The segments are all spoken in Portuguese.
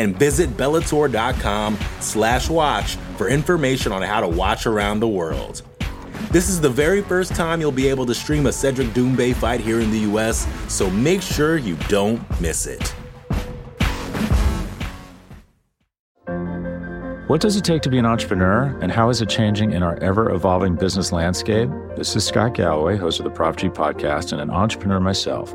And visit Bellator.com slash watch for information on how to watch around the world. This is the very first time you'll be able to stream a Cedric Doumbé fight here in the US, so make sure you don't miss it. What does it take to be an entrepreneur, and how is it changing in our ever evolving business landscape? This is Scott Galloway, host of the Prop G podcast, and an entrepreneur myself.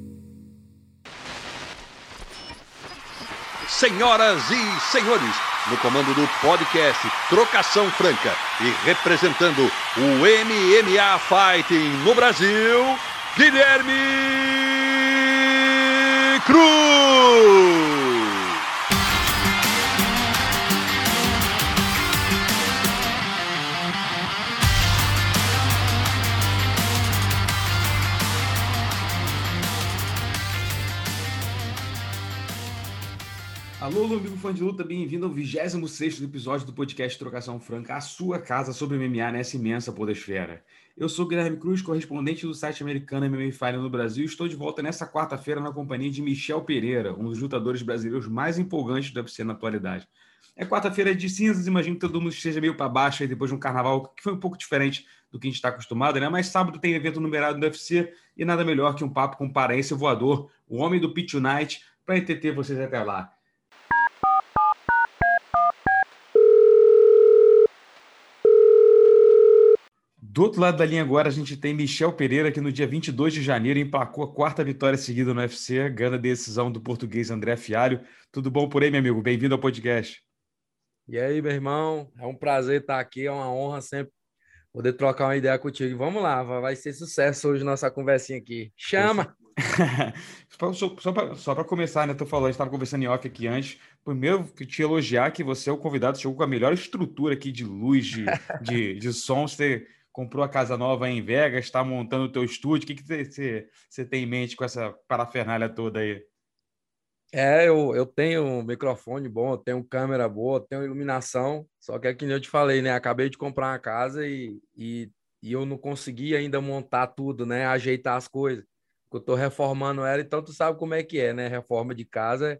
Senhoras e senhores, no comando do podcast Trocação Franca e representando o MMA Fighting no Brasil, Guilherme Cruz. Alô, amigo fã de luta, bem-vindo ao 26 episódio do podcast Trocação Franca, a sua casa sobre MMA nessa imensa podosfera. Eu sou Guilherme Cruz, correspondente do site americano MMA Fire no Brasil, e estou de volta nessa quarta-feira na companhia de Michel Pereira, um dos lutadores brasileiros mais empolgantes do UFC na atualidade. É quarta-feira de cinzas, imagino que todo mundo esteja meio para baixo aí depois de um carnaval que foi um pouco diferente do que a gente está acostumado, né? Mas sábado tem evento numerado do UFC e nada melhor que um papo com o paraense voador, o homem do Pit Night, para entreter vocês até lá. Do outro lado da linha agora, a gente tem Michel Pereira, que no dia 22 de janeiro emplacou a quarta vitória seguida no UFC, ganha a decisão do português André Fialho. Tudo bom por aí, meu amigo? Bem-vindo ao podcast. E aí, meu irmão? É um prazer estar aqui, é uma honra sempre poder trocar uma ideia contigo. Vamos lá, vai ser sucesso hoje nossa conversinha aqui. Chama! só para começar, né? Tu falou, a gente estava conversando em off aqui antes. Primeiro, te elogiar que você é o convidado, chegou com a melhor estrutura aqui de luz, de, de, de som. Você comprou a casa nova em Vegas, está montando o teu estúdio. O que, que você, você tem em mente com essa parafernália toda aí? É, eu, eu tenho um microfone bom, eu tenho câmera boa, eu tenho iluminação, só que é que eu te falei, né? Acabei de comprar uma casa e, e, e eu não consegui ainda montar tudo, né? Ajeitar as coisas. Eu estou reformando ela, então tu sabe como é que é, né? Reforma de casa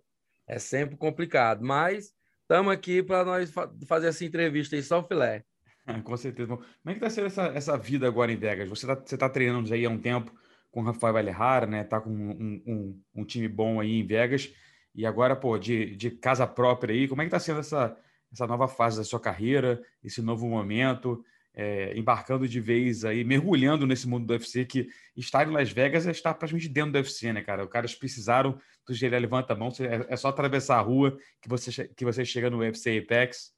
é, é sempre complicado, mas estamos aqui para nós fa fazer essa entrevista aí, só filé. Com certeza. Como é que tá sendo essa, essa vida agora em Vegas? Você tá, você tá treinando já há um tempo com o Rafael Valderrara, né? Tá com um, um, um, time bom aí em Vegas. E agora, pô, de, de casa própria aí, como é que tá sendo essa, essa nova fase da sua carreira, esse novo momento, é, embarcando de vez aí, mergulhando nesse mundo do UFC, que estar em Las Vegas é estar praticamente dentro do UFC, né, cara? Os caras precisaram do Geré levanta a mão, é, é só atravessar a rua que você, que você chega no UFC Apex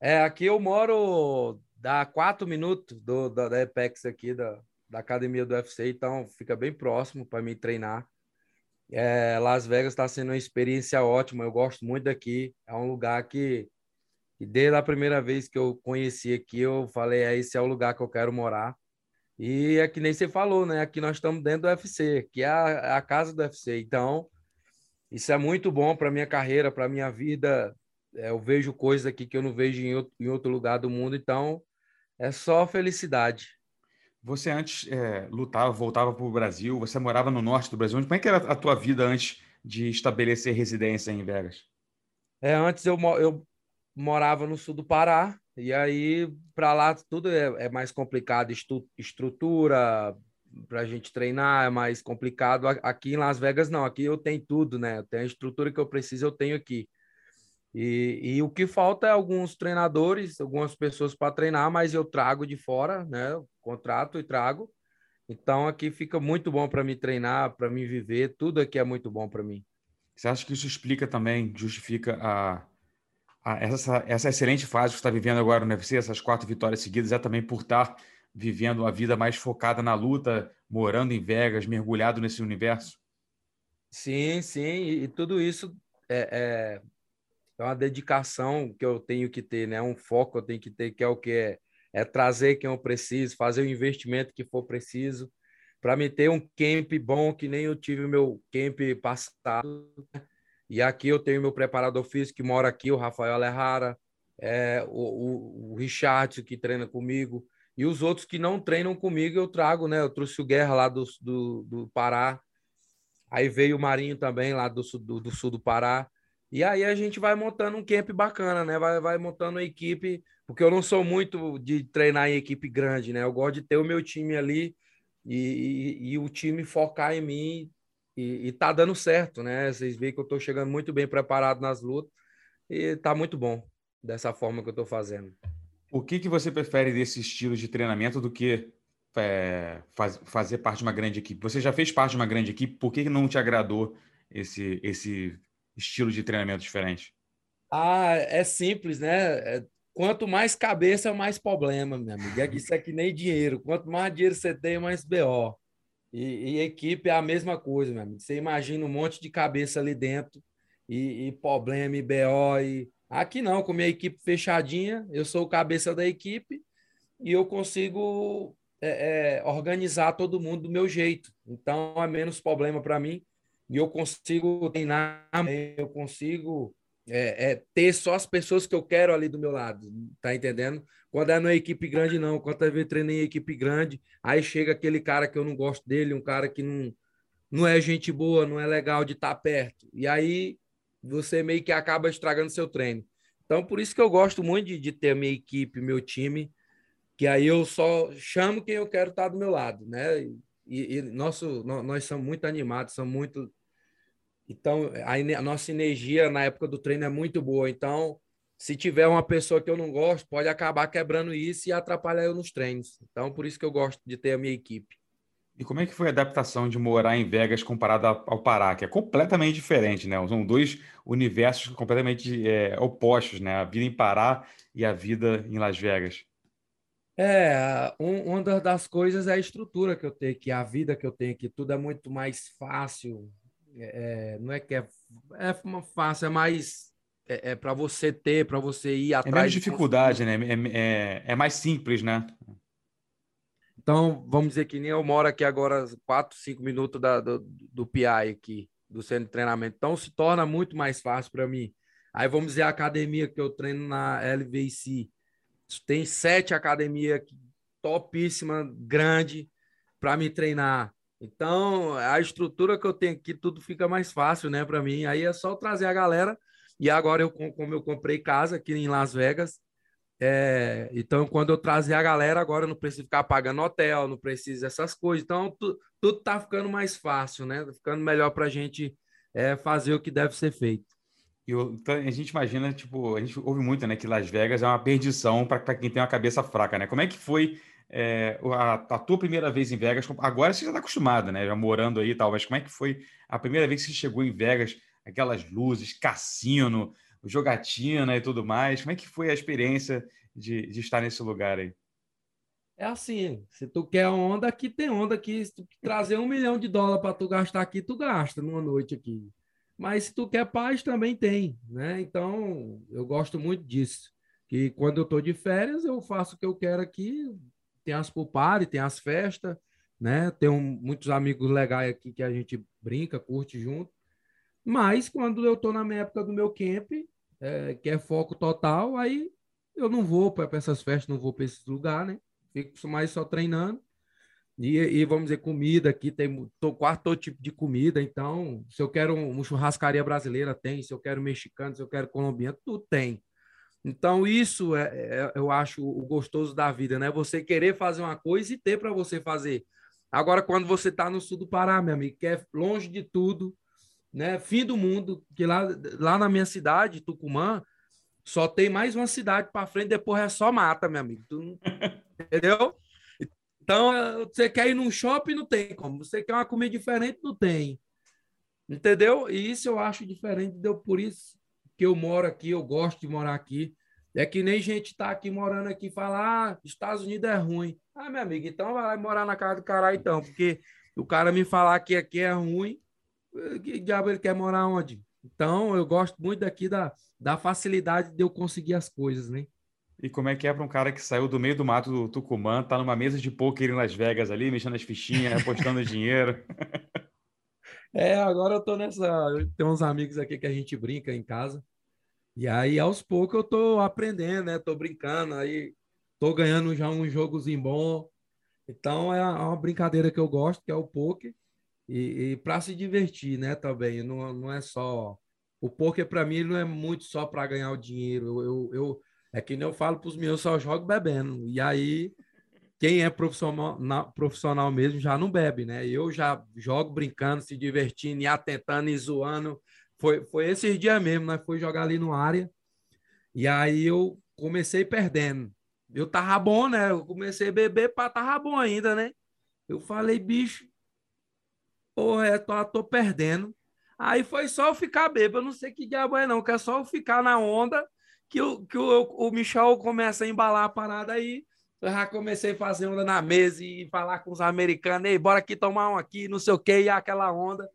é, aqui eu moro dá quatro minutos do, da, da Apex aqui, da, da academia do UFC, então fica bem próximo para mim treinar. É, Las Vegas está sendo uma experiência ótima, eu gosto muito daqui. É um lugar que, que, desde a primeira vez que eu conheci aqui, eu falei: é, esse é o lugar que eu quero morar. E é que nem você falou, né? Aqui nós estamos dentro do UFC, que é a, a casa do UFC. Então, isso é muito bom para minha carreira, para minha vida é, eu vejo coisas aqui que eu não vejo em outro, em outro lugar do mundo, então é só felicidade. Você antes é, lutava, voltava para o Brasil, você morava no norte do Brasil. Como é que era a tua vida antes de estabelecer residência em Vegas? É, antes eu, eu morava no sul do Pará, e aí para lá tudo é, é, mais complicado, estu, estrutura para a gente treinar é mais complicado. Aqui em Las Vegas não, aqui eu tenho tudo, né? Eu tenho a estrutura que eu preciso, eu tenho aqui. E, e o que falta é alguns treinadores, algumas pessoas para treinar, mas eu trago de fora, né? Contrato e trago. Então aqui fica muito bom para me treinar, para me viver, tudo aqui é muito bom para mim. Você acha que isso explica também, justifica a, a, essa, essa excelente fase que você está vivendo agora no UFC, essas quatro vitórias seguidas, é também por estar vivendo uma vida mais focada na luta, morando em Vegas, mergulhado nesse universo? Sim, sim, e, e tudo isso é, é, é uma dedicação que eu tenho que ter, né? Um foco que eu tenho que ter, que é o que é, é trazer quem eu preciso, fazer o investimento que for preciso, para me ter um camp bom, que nem eu tive meu camp passado. E aqui eu tenho meu preparador físico que mora aqui, o Rafael Alejara, é, o, o, o Richard, que treina comigo, e os outros que não treinam comigo eu trago, né? Eu trouxe o Guerra lá do, do, do Pará, aí veio o Marinho também lá do, do, do sul do Pará. E aí a gente vai montando um camp bacana, né? Vai, vai montando uma equipe, porque eu não sou muito de treinar em equipe grande, né? Eu gosto de ter o meu time ali e, e, e o time focar em mim e, e tá dando certo, né? Vocês veem que eu tô chegando muito bem preparado nas lutas e tá muito bom dessa forma que eu tô fazendo. O que, que você prefere desse estilo de treinamento do que é, faz, fazer parte de uma grande equipe? Você já fez parte de uma grande equipe, por que não te agradou esse, esse estilo de treinamento diferente? Ah, é simples, né? É, quanto mais cabeça, mais problema, meu amigo. Isso é que nem dinheiro. Quanto mais dinheiro você tem, mais BO. E, e equipe é a mesma coisa, meu amigo. Você imagina um monte de cabeça ali dentro e, e problema e BO. E... Aqui não, com minha equipe fechadinha, eu sou o cabeça da equipe e eu consigo é, é, organizar todo mundo do meu jeito. Então é menos problema para mim e eu consigo treinar, eu consigo é, é, ter só as pessoas que eu quero ali do meu lado, tá entendendo? Quando é numa equipe grande, não. Quando eu treino em equipe grande, aí chega aquele cara que eu não gosto dele, um cara que não, não é gente boa, não é legal de estar tá perto. E aí você meio que acaba estragando seu treino. Então, por isso que eu gosto muito de, de ter a minha equipe, meu time, que aí eu só chamo quem eu quero estar tá do meu lado, né? E, e nosso, nós somos muito animados, somos muito então, a, a, nossa energia na época do treino é muito boa. Então, se tiver uma pessoa que eu não gosto, pode acabar quebrando isso e atrapalhar eu nos treinos. Então, por isso que eu gosto de ter a minha equipe. E como é que foi a adaptação de morar em Vegas comparado ao Pará, que é completamente diferente, né? São dois universos completamente é, opostos, né? A vida em Pará e a vida em Las Vegas. É, um, uma das coisas é a estrutura que eu tenho aqui, a vida que eu tenho aqui. Tudo é muito mais fácil, é, é, não é que é, é uma fácil, é mais é, é para você ter, para você ir atrás. É menos dificuldade, né? É, é, é, mais simples, né? Então, vamos dizer que nem eu moro aqui agora 4, 5 minutos da, do, do PI aqui, do centro de treinamento. Então, se torna muito mais fácil para mim. Aí, vamos dizer, a academia que eu treino na LVC. Tem sete academias topíssima, grande, para me treinar. Então, a estrutura que eu tenho aqui, tudo fica mais fácil, né, para mim. Aí é só trazer a galera. E agora, eu, como eu comprei casa aqui em Las Vegas, é, então, quando eu trazer a galera, agora eu não preciso ficar pagando hotel, não preciso dessas coisas. Então, tu, tudo tá ficando mais fácil, né? Ficando melhor para a gente é, fazer o que deve ser feito. E então, a gente imagina, tipo, a gente ouve muito, né, que Las Vegas é uma perdição para quem tem uma cabeça fraca, né? Como é que foi é, a, a, tua primeira vez em Vegas, agora você já está acostumado, né? Já morando aí e tal, mas como é que foi a primeira vez que você chegou em Vegas, aquelas luzes, cassino, jogatina e tudo mais? Como é que foi a experiência de, de estar nesse lugar aí? É assim, se tu quer onda, aqui tem onda aqui. Se tu trazer um milhão de dólares para tu gastar aqui, tu gasta numa noite aqui. Mas se tu quer paz, também tem, né? Então, eu gosto muito disso. Que quando eu tô de férias, eu faço o que eu quero aqui, tem as pulpares, tem as festas, né? Tem um, muitos amigos legais aqui que a gente brinca, curte junto. Mas quando eu tô na minha época do meu camp, é, que é foco total, aí eu não vou para essas festas, não vou para esses lugares, né? Fico mais só treinando. E, e, vamos dizer, comida aqui tem tô, quase todo tipo de comida. Então, se eu quero uma churrascaria brasileira, tem. Se eu quero mexicano, se eu quero colombiano, tudo tem. Então, isso é, é, eu acho o gostoso da vida, né? Você querer fazer uma coisa e ter para você fazer. Agora, quando você está no sul do Pará, meu amigo, que é longe de tudo, né? Fim do mundo, que lá, lá na minha cidade, Tucumã, só tem mais uma cidade para frente, depois é só mata, meu amigo. Tu, entendeu? Então, você quer ir num shopping, não tem como. Você quer uma comida diferente, não tem. Entendeu? E isso eu acho diferente, deu por isso que eu moro aqui, eu gosto de morar aqui. É que nem gente tá aqui morando aqui e fala, ah, Estados Unidos é ruim. Ah, meu amigo, então vai morar na casa do caralho então, porque o cara me falar que aqui é ruim, que diabo ele quer morar onde? Então, eu gosto muito daqui da, da facilidade de eu conseguir as coisas, né? E como é que é para um cara que saiu do meio do mato do Tucumã, tá numa mesa de poker em Las Vegas ali, mexendo as fichinhas, apostando dinheiro? É, agora eu tô nessa. Tem uns amigos aqui que a gente brinca em casa. E aí, aos poucos, eu tô aprendendo, né? Tô brincando, aí tô ganhando já um jogozinho bom. Então, é uma brincadeira que eu gosto, que é o poker. E, e para se divertir, né? Também. Não, não é só. O poker, para mim, não é muito só para ganhar o dinheiro. Eu, eu, eu, é que nem eu falo para os meus, eu só jogo bebendo. E aí quem é profissional, profissional mesmo já não bebe, né? Eu já jogo brincando, se divertindo, e atentando e zoando. Foi, foi esses dias mesmo, né? Fui jogar ali no área. E aí eu comecei perdendo. Eu tava bom, né? Eu comecei a beber para tava bom ainda, né? Eu falei, bicho, porra, é, tô, tô perdendo. Aí foi só eu ficar bêbado, eu não sei que diabo é não, que é só eu ficar na onda que, o, que o, o Michel começa a embalar a parada aí eu já comecei a fazer onda na mesa e falar com os americanos, ei, bora aqui tomar um aqui, não sei o que, e aquela onda.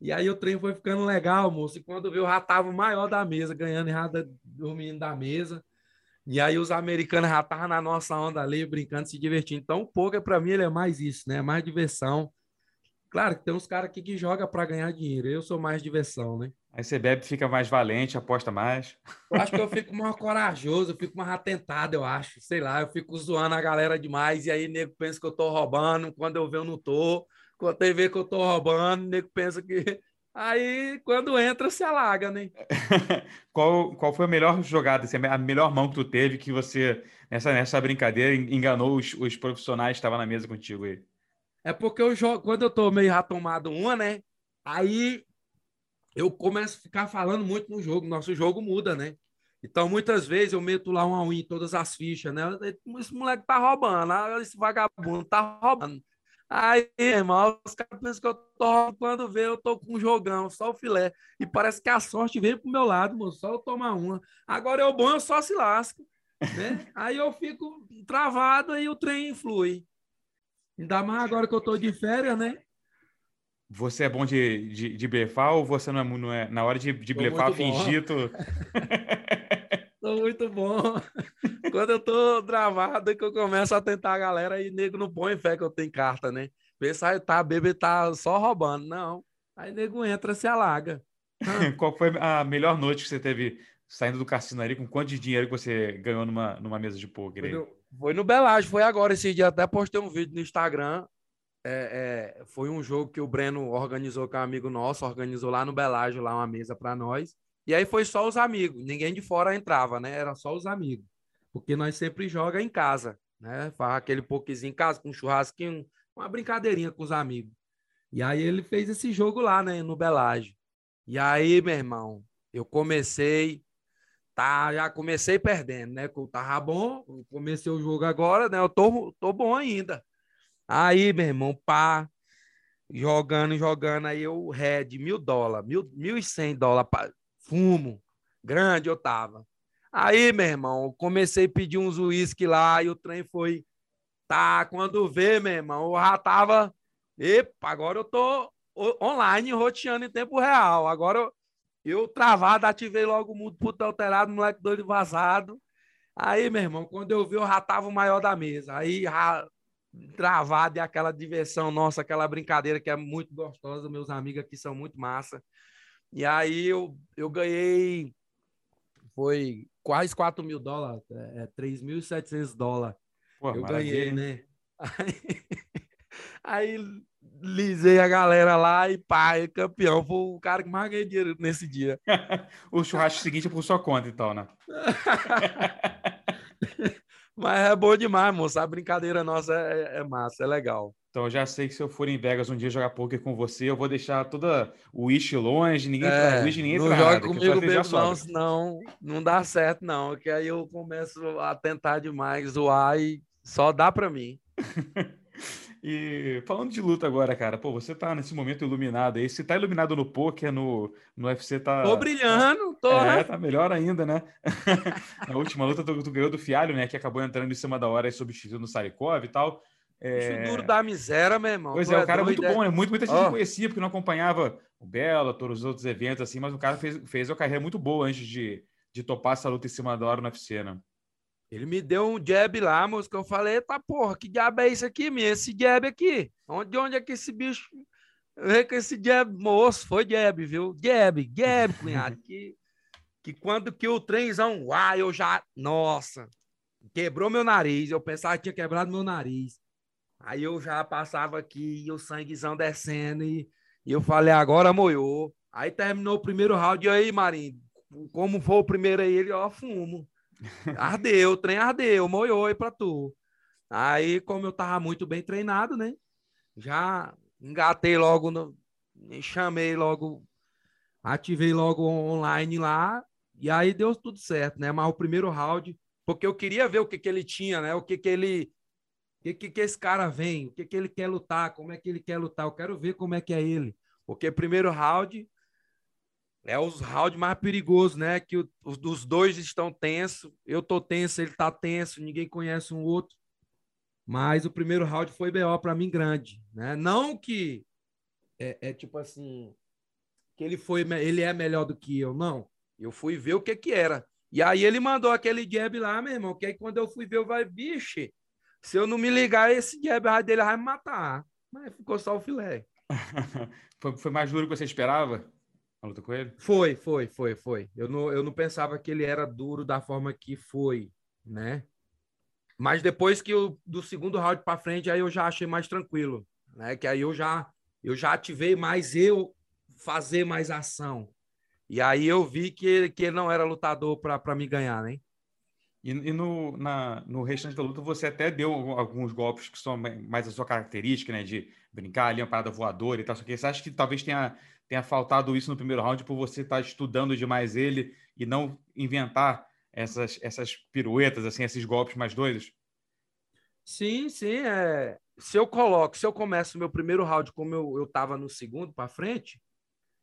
E aí o trem foi ficando legal, moço. E quando viu, já tava o maior da mesa, ganhando errado, dormindo da mesa. E aí os americanos já estavam na nossa onda ali, brincando, se divertindo. Então, o poker, para mim, ele é mais isso, né? É mais diversão. Claro que tem uns caras aqui que jogam para ganhar dinheiro. Eu sou mais diversão, né? Aí você bebe, fica mais valente, aposta mais. Eu acho que eu fico mais corajoso, eu fico mais atentado, eu acho. Sei lá, eu fico zoando a galera demais e aí nego pensa que eu tô roubando. Quando eu ver, eu não tô. Quando tem ver que eu tô roubando, nego pensa que. Aí, quando entra, se alaga, né? qual, qual foi a melhor jogada, assim, a melhor mão que tu teve que você, nessa, nessa brincadeira, enganou os, os profissionais que estavam na mesa contigo aí? É porque eu jogo, quando eu tô meio ratomado uma, né? Aí eu começo a ficar falando muito no jogo, nosso jogo muda, né? Então, muitas vezes eu meto lá um win todas as fichas, né? Esse moleque tá roubando, ah, esse vagabundo tá roubando. Aí, irmão, os caras pensam que eu tô roubando, quando vê, eu tô com um jogão, só o filé. E parece que a sorte vem pro meu lado, moço, só eu tomar uma. Agora eu bom, eu só se lasco, né? Aí eu fico travado e o trem flui. Ainda mais agora que eu tô de férias, né? Você é bom de, de, de blefar ou você não é, não é na hora de, de blefar, fingir? Tu... tô muito bom. Quando eu tô travado, é que eu começo a tentar a galera e nego não põe fé que eu tenho carta, né? Pensa, tá, bebê tá só roubando. Não. Aí nego entra, se alaga. Qual foi a melhor noite que você teve saindo do cassino ali? Com quanto de dinheiro que você ganhou numa, numa mesa de poker? Foi no, foi no Belagem, foi agora esse dia. Até postei um vídeo no Instagram é, é, foi um jogo que o Breno organizou com um amigo nosso, organizou lá no Belágio, lá uma mesa para nós. E aí foi só os amigos, ninguém de fora entrava, né? Era só os amigos. Porque nós sempre joga em casa, né? Faz aquele pokezinho em casa, com um churrasquinho, uma brincadeirinha com os amigos. E aí ele fez esse jogo lá, né, no Belágio. E aí, meu irmão, eu comecei, tá, já comecei perdendo, né? Tava bom, comecei o jogo agora, né? Eu tô, tô bom ainda. Aí, meu irmão, pá, jogando, jogando, aí eu, red, mil dólares, mil, mil e cem dólares, fumo, grande eu tava. Aí, meu irmão, comecei a pedir uns uísque lá e o trem foi, tá, quando vê, meu irmão, eu já tava, epa, agora eu tô online, roteando em tempo real, agora eu, eu travado, ativei logo o mundo puto alterado, moleque doido vazado. Aí, meu irmão, quando eu vi, eu já tava o maior da mesa. Aí travado e aquela diversão nossa, aquela brincadeira que é muito gostosa. Meus amigos aqui são muito massa. E aí eu, eu ganhei, foi quase 4 mil dólares, é, é 3.700 dólares. Pô, eu maravilha. ganhei, né? Aí, aí lisei a galera lá e pá, campeão. Foi o cara que mais ganhei dinheiro nesse dia. o churrasco seguinte é por sua conta, então, né? Mas é bom demais, moça. A brincadeira nossa é, é massa, é legal. Então eu já sei que se eu for em Vegas um dia jogar poker com você, eu vou deixar toda o Wish longe, ninguém é, wish, ninguém Não joga comigo mesmo não, senão não dá certo não, que aí eu começo a tentar demais, zoar e só dá para mim. E falando de luta agora, cara, pô, você tá nesse momento iluminado aí. Se tá iluminado no poker, no, no UFC, tá. Tô brilhando, tô. É, né? tá melhor ainda, né? Na última luta, tu, tu, ganhou do Fialho, né? Que acabou entrando em cima da hora e substituindo o Sarikov e tal. É... duro da miséria, meu irmão. Pois é, é, o cara é muito bom, né? Muito, muita gente oh. conhecia, porque não acompanhava o Bela, todos os outros eventos, assim, mas o cara fez, fez uma carreira muito boa antes de, de topar essa luta em cima da hora no UFC, né? Ele me deu um jab lá, moço, que eu falei, tá porra, que diabo é isso aqui, minha? Esse jab aqui? Onde, onde é que esse bicho... Com esse jab, moço, foi jab, viu? Jab, jab, cunhado. que, que quando que o trenzão, uai, eu já... Nossa, quebrou meu nariz. Eu pensava que tinha quebrado meu nariz. Aí eu já passava aqui, e o sanguezão descendo, e, e eu falei, agora moiou. Aí terminou o primeiro round, e aí, Marinho, como foi o primeiro aí? Ele, ó, fumo. Ardeu, o trem ardeu, moiou pra tu. Aí, como eu tava muito bem treinado, né? Já engatei logo, no, chamei logo, ativei logo online lá, e aí deu tudo certo, né? Mas o primeiro round, porque eu queria ver o que, que ele tinha, né? O que, que ele. O que, que esse cara vem? O que, que ele quer lutar? Como é que ele quer lutar? Eu quero ver como é que é ele. Porque primeiro round, é os rounds mais perigosos, né? Que os, os dois estão tensos. Eu tô tenso, ele tá tenso, ninguém conhece um outro. Mas o primeiro round foi BO para mim grande, né? Não que é, é, tipo assim que ele foi ele é melhor do que eu, não. Eu fui ver o que que era. E aí ele mandou aquele jab lá, meu irmão, que aí quando eu fui ver, eu vai, biche, se eu não me ligar, esse jab dele vai me matar. Mas ficou só o filé. foi, foi mais duro que você esperava? A luta com ele? Foi, foi, foi, foi. Eu não, eu não pensava que ele era duro da forma que foi, né? Mas depois que eu, do segundo round para frente, aí eu já achei mais tranquilo, né? Que aí eu já eu já ativei mais eu fazer mais ação. E aí eu vi que que ele não era lutador para me ganhar, né? E, e, no, na, no restante da luta você até deu alguns golpes que são mais a sua característica, né? De brincar ali, uma parada voadora e tal. Só que você acha que talvez tenha tenha faltado isso no primeiro round por você estar estudando demais ele e não inventar essas, essas piruetas, assim, esses golpes mais doidos? Sim, sim. É... Se eu coloco, se eu começo o meu primeiro round como eu estava no segundo para frente,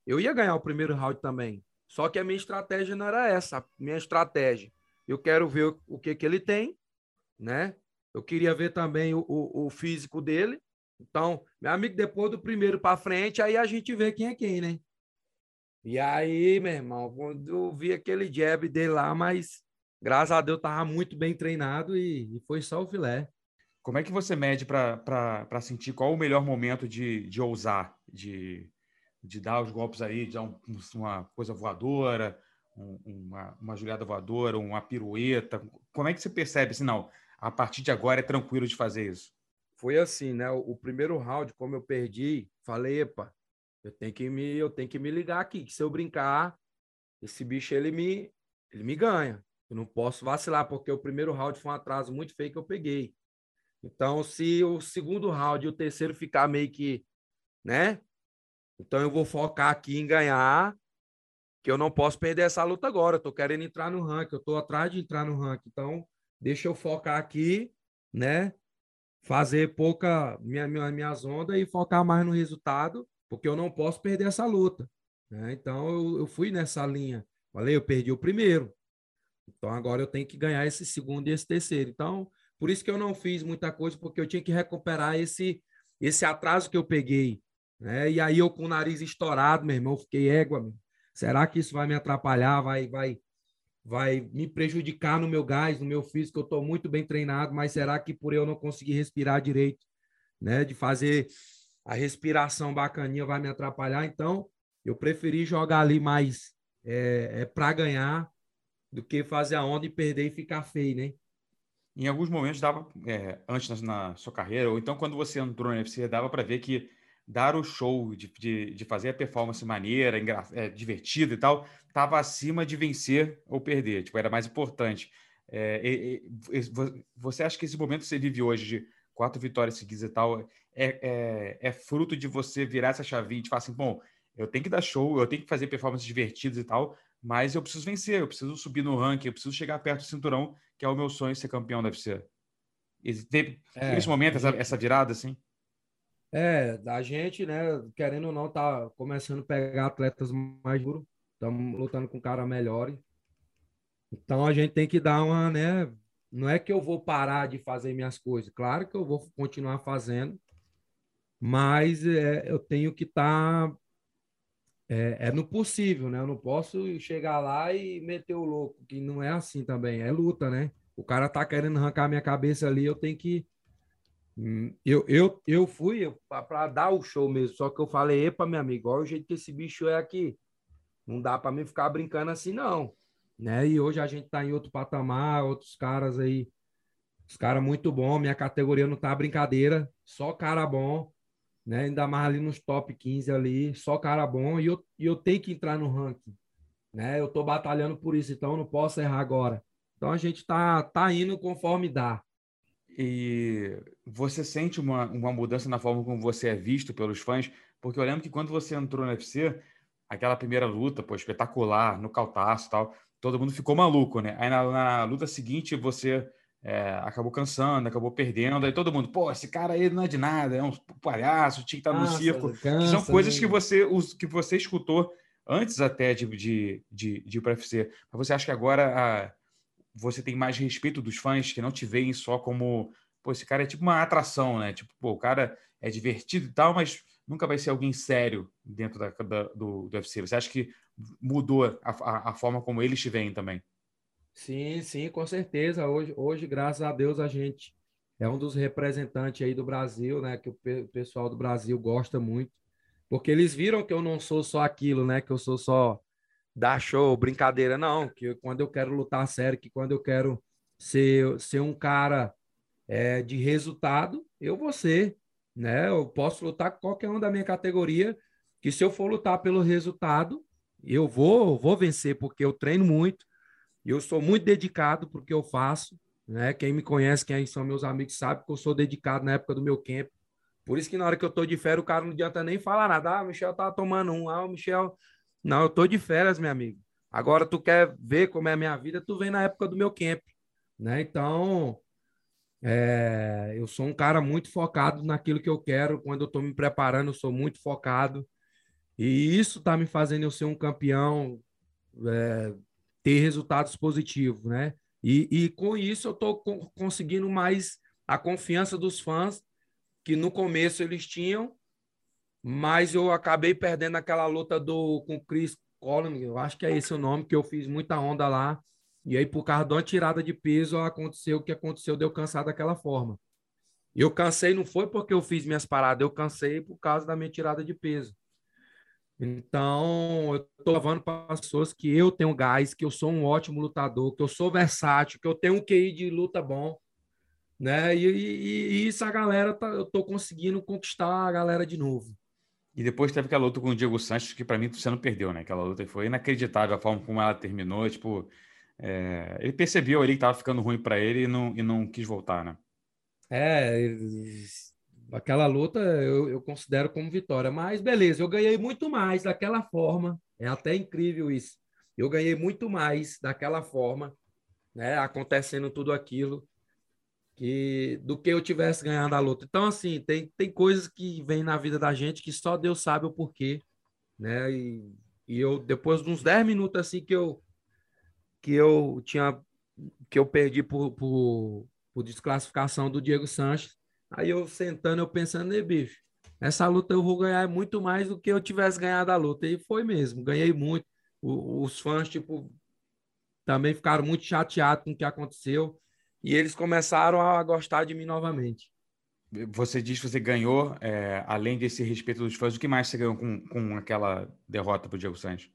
eu ia ganhar o primeiro round também. Só que a minha estratégia não era essa. A minha estratégia, eu quero ver o, que, que ele tem, né? Eu queria ver também o, o, o físico dele então, meu amigo, depois do primeiro para frente, aí a gente vê quem é quem, né? E aí, meu irmão, quando eu vi aquele jab dele lá, mas graças a Deus tava muito bem treinado e, e foi só o filé. Como é que você mede para sentir qual o melhor momento de, de ousar, de, de dar os golpes aí, de dar um, uma coisa voadora, uma, uma jogada voadora, uma pirueta? Como é que você percebe assim, não, a partir de agora é tranquilo de fazer isso? foi assim, né? O, o, primeiro round, como eu perdi, falei, epa, eu tenho que me, eu tenho que me ligar aqui, que se eu brincar, esse bicho ele me, ele me ganha. Eu não posso vacilar porque o primeiro round foi um atraso muito feio que eu peguei. Então, se o segundo round e o terceiro ficar meio que, né? Então eu vou focar aqui em ganhar, que eu não posso perder essa luta agora. Eu tô querendo entrar no ranking, eu tô atrás de entrar no ranking. Então, deixa eu focar aqui, né? fazer pouca minha, minha, minhas ondas e focar mais no resultado, porque eu não posso perder essa luta. Né? Então eu, eu fui nessa linha. Falei, eu perdi o primeiro. Então agora eu tenho que ganhar esse segundo e esse terceiro. Então, por isso que eu não fiz muita coisa, porque eu tinha que recuperar esse, esse atraso que eu peguei. Né? E aí eu com o nariz estourado, meu irmão, fiquei égua. Meu. Será que isso vai me atrapalhar? Vai, vai, vai me prejudicar no meu gás, no meu físico. Eu estou muito bem treinado, mas será que por eu não conseguir respirar direito, né, de fazer a respiração bacaninha vai me atrapalhar? Então, eu preferi jogar ali mais é, é para ganhar do que fazer a onda e perder e ficar feio, né? Em alguns momentos dava, é, antes na, na, sua carreira, ou então quando você entrou no UFC, dava para ver que dar o show, de, de, de fazer a performance maneira, engra, é, divertida e tal, estava acima de vencer ou perder. Tipo, era mais importante. É, você acha que esse momento que você vive hoje de quatro vitórias seguidas e tal é, é, é fruto de você virar essa chavinha e falar assim, bom, eu tenho que dar show, eu tenho que fazer performances divertidas e tal, mas eu preciso vencer, eu preciso subir no ranking, eu preciso chegar perto do cinturão, que é o meu sonho ser campeão da UFC. Teve, é, nesse momento, essa, essa virada, assim? É, a gente, né, querendo ou não, tá começando a pegar atletas mais duros, estamos lutando com cara melhores. Então a gente tem que dar uma, né? Não é que eu vou parar de fazer minhas coisas, claro que eu vou continuar fazendo, mas é, eu tenho que estar tá, é, é, no possível, né? Eu não posso chegar lá e meter o louco, que não é assim também, é luta, né? O cara tá querendo arrancar minha cabeça ali, eu tenho que eu, eu, eu fui para dar o show mesmo, só que eu falei, epa, meu amigo, olha o jeito que esse bicho é aqui. Não dá para mim ficar brincando assim, não. Né? E hoje a gente tá em outro patamar, outros caras aí, os caras muito bons, minha categoria não tá brincadeira, só cara bom, né? Ainda mais ali nos top 15 ali, só cara bom, e eu, e eu tenho que entrar no ranking, né? Eu tô batalhando por isso, então eu não posso errar agora. Então a gente tá, tá indo conforme dá. E você sente uma, uma mudança na forma como você é visto pelos fãs? Porque eu lembro que quando você entrou no UFC, aquela primeira luta, pô, espetacular, no cautaço e tal, todo mundo ficou maluco, né? Aí na, na luta seguinte você é, acabou cansando, acabou perdendo, aí todo mundo, pô, esse cara aí não é de nada, é um palhaço, tinha que estar no circo. Cansa, são coisas que você, que você escutou antes até de, de, de, de ir para UFC. Mas você acha que agora a, você tem mais respeito dos fãs que não te veem só como, pô, esse cara é tipo uma atração, né? Tipo, pô, o cara é divertido e tal, mas nunca vai ser alguém sério dentro da, da do, do UFC. Você acha que mudou a, a, a, forma como eles te veem também? Sim, sim, com certeza. Hoje, hoje, graças a Deus, a gente é um dos representantes aí do Brasil, né? Que o pessoal do Brasil gosta muito, porque eles viram que eu não sou só aquilo, né? Que eu sou só dar show, brincadeira, não. Que quando eu quero lutar sério, que quando eu quero ser, ser um cara é, de resultado, eu vou ser, né? Eu posso lutar com qualquer um da minha categoria, que se eu for lutar pelo resultado, eu vou, vou vencer, porque eu treino muito, eu sou muito dedicado porque eu faço, né? Quem me conhece, quem são meus amigos, sabe que eu sou dedicado na época do meu camp. Por isso que na hora que eu tô de férias, o cara não adianta nem falar nada. Ah, o Michel tá tomando um. Ah, o Michel. Não, eu tô de férias, meu amigo. Agora tu quer ver como é a minha vida, tu vem na época do meu camp, né? Então, é, eu sou um cara muito focado naquilo que eu quero. Quando eu estou me preparando, eu sou muito focado. E isso está me fazendo eu ser um campeão, é, ter resultados positivos, né? E, e com isso eu estou conseguindo mais a confiança dos fãs, que no começo eles tinham, mas eu acabei perdendo aquela luta do, com Chris Collins, eu acho que é esse o nome, que eu fiz muita onda lá. E aí, por causa de uma tirada de peso, aconteceu o que aconteceu, deu cansar daquela forma. Eu cansei, não foi porque eu fiz minhas paradas, eu cansei por causa da minha tirada de peso. Então, eu estou levando para as pessoas que eu tenho gás, que eu sou um ótimo lutador, que eu sou versátil, que eu tenho um QI de luta bom, né? E, e, e isso a galera, tá, eu estou conseguindo conquistar a galera de novo. E depois teve aquela luta com o Diego Santos, que para mim você não perdeu, né? Aquela luta foi inacreditável a forma como ela terminou. Tipo, é... ele percebeu ali que estava ficando ruim para ele e não, e não quis voltar, né? É, aquela luta eu, eu considero como vitória. Mas beleza, eu ganhei muito mais daquela forma. É até incrível isso. Eu ganhei muito mais daquela forma, né? Acontecendo tudo aquilo que do que eu tivesse ganhado a luta. Então, assim, tem, tem coisas que vêm na vida da gente que só Deus sabe o porquê, né? E, e eu, depois de uns 10 minutos assim que eu que eu tinha que eu perdi por, por, por desclassificação do Diego Sanches, Aí eu sentando, eu pensando, né, bicho, essa luta eu vou ganhar muito mais do que eu tivesse ganhado a luta. E foi mesmo, ganhei muito. O, os fãs, tipo, também ficaram muito chateados com o que aconteceu. E eles começaram a gostar de mim novamente. Você diz que você ganhou, é, além desse respeito dos fãs, o que mais você ganhou com, com aquela derrota para o Diego Santos?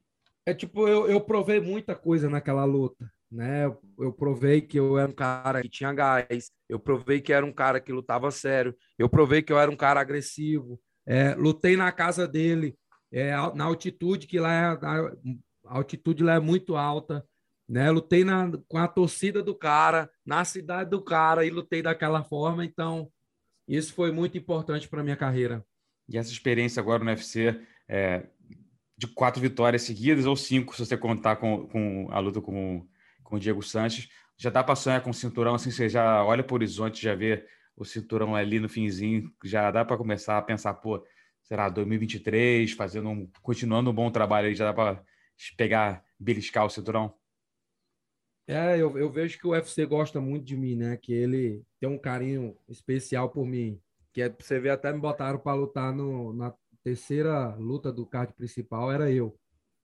É tipo, eu, eu provei muita coisa naquela luta né? Eu, eu, provei que eu era um cara que tinha gás, eu provei que era um cara que lutava sério, eu provei que eu era um cara agressivo. É, lutei na casa dele, é, na altitude que lá é, a altitude lá é muito alta, né? Lutei na, com a torcida do cara, na cidade do cara, e lutei daquela forma. Então, isso foi muito importante para minha carreira. E essa experiência agora no UFC, é, de quatro vitórias seguidas, ou cinco, se você contar com, com a luta com, com o Diego Sanches, já dá para sonhar com o cinturão, assim, você já olha para o horizonte, já vê o cinturão ali no finzinho, já dá para começar a pensar, pô, será 2023, fazendo um, continuando um bom trabalho aí, já dá para pegar, beliscar o cinturão? É, eu, eu vejo que o UFC gosta muito de mim, né? Que ele tem um carinho especial por mim. Que é, você vê, até me botaram para lutar no, na terceira luta do card principal, era eu.